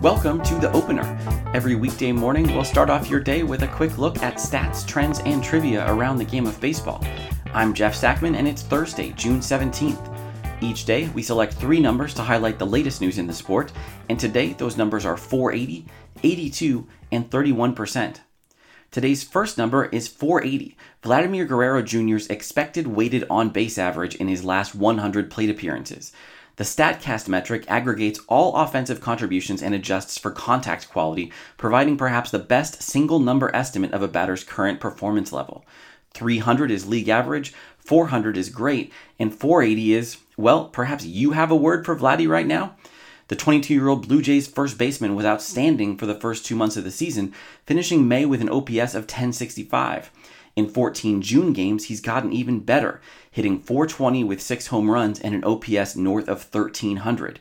Welcome to The Opener. Every weekday morning, we'll start off your day with a quick look at stats, trends, and trivia around the game of baseball. I'm Jeff Sackman, and it's Thursday, June 17th. Each day, we select three numbers to highlight the latest news in the sport, and today those numbers are 480, 82, and 31%. Today's first number is 480, Vladimir Guerrero Jr.'s expected weighted on base average in his last 100 plate appearances. The StatCast metric aggregates all offensive contributions and adjusts for contact quality, providing perhaps the best single number estimate of a batter's current performance level. 300 is league average, 400 is great, and 480 is, well, perhaps you have a word for Vladdy right now? The 22 year old Blue Jays first baseman was outstanding for the first two months of the season, finishing May with an OPS of 1065. In 14 June games, he's gotten even better, hitting 420 with six home runs and an OPS north of 1300.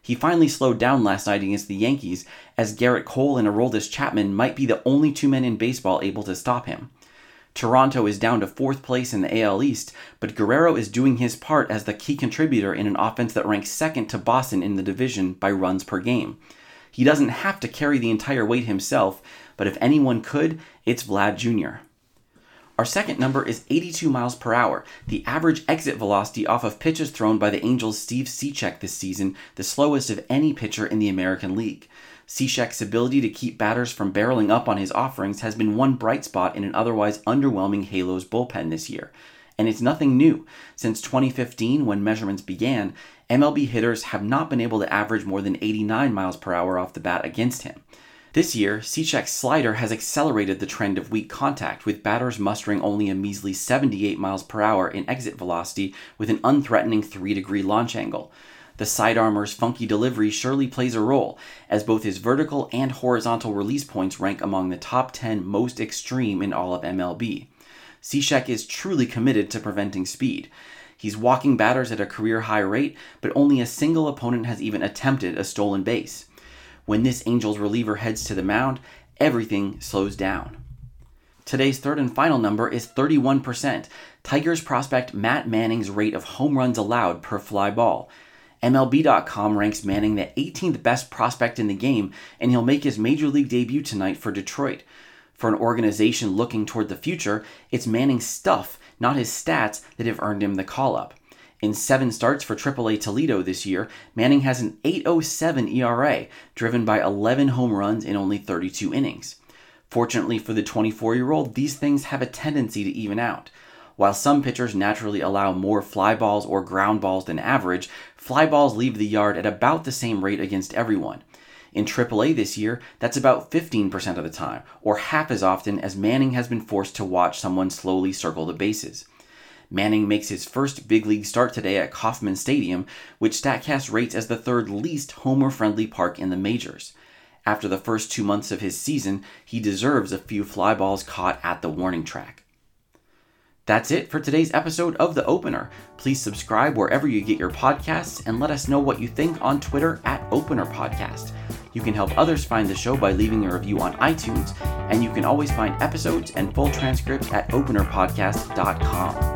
He finally slowed down last night against the Yankees, as Gerrit Cole and Aroldis Chapman might be the only two men in baseball able to stop him. Toronto is down to fourth place in the AL East, but Guerrero is doing his part as the key contributor in an offense that ranks second to Boston in the division by runs per game. He doesn't have to carry the entire weight himself, but if anyone could, it's Vlad Jr. Our second number is 82 miles per hour, the average exit velocity off of pitches thrown by the Angels' Steve Cishek this season, the slowest of any pitcher in the American League. Cishek's ability to keep batters from barreling up on his offerings has been one bright spot in an otherwise underwhelming Halos bullpen this year. And it's nothing new. Since 2015, when measurements began, MLB hitters have not been able to average more than 89 miles per hour off the bat against him. This year, Cishek's slider has accelerated the trend of weak contact, with batters mustering only a measly 78 miles per hour in exit velocity with an unthreatening 3 degree launch angle. The sidearmer's funky delivery surely plays a role, as both his vertical and horizontal release points rank among the top 10 most extreme in all of MLB. Cishek is truly committed to preventing speed. He's walking batters at a career high rate, but only a single opponent has even attempted a stolen base. When this Angels reliever heads to the mound, everything slows down. Today's third and final number is 31%, Tigers prospect Matt Manning's rate of home runs allowed per fly ball. MLB.com ranks Manning the 18th best prospect in the game, and he'll make his major league debut tonight for Detroit. For an organization looking toward the future, it's Manning's stuff, not his stats, that have earned him the call up. In seven starts for AAA Toledo this year, Manning has an 8.07 ERA, driven by 11 home runs in only 32 innings. Fortunately for the 24 year old, these things have a tendency to even out. While some pitchers naturally allow more fly balls or ground balls than average, fly balls leave the yard at about the same rate against everyone. In AAA this year, that's about 15% of the time, or half as often as Manning has been forced to watch someone slowly circle the bases. Manning makes his first big league start today at Kauffman Stadium, which StatCast rates as the third least homer friendly park in the majors. After the first two months of his season, he deserves a few fly balls caught at the warning track. That's it for today's episode of The Opener. Please subscribe wherever you get your podcasts and let us know what you think on Twitter at Opener Podcast. You can help others find the show by leaving a review on iTunes, and you can always find episodes and full transcripts at openerpodcast.com.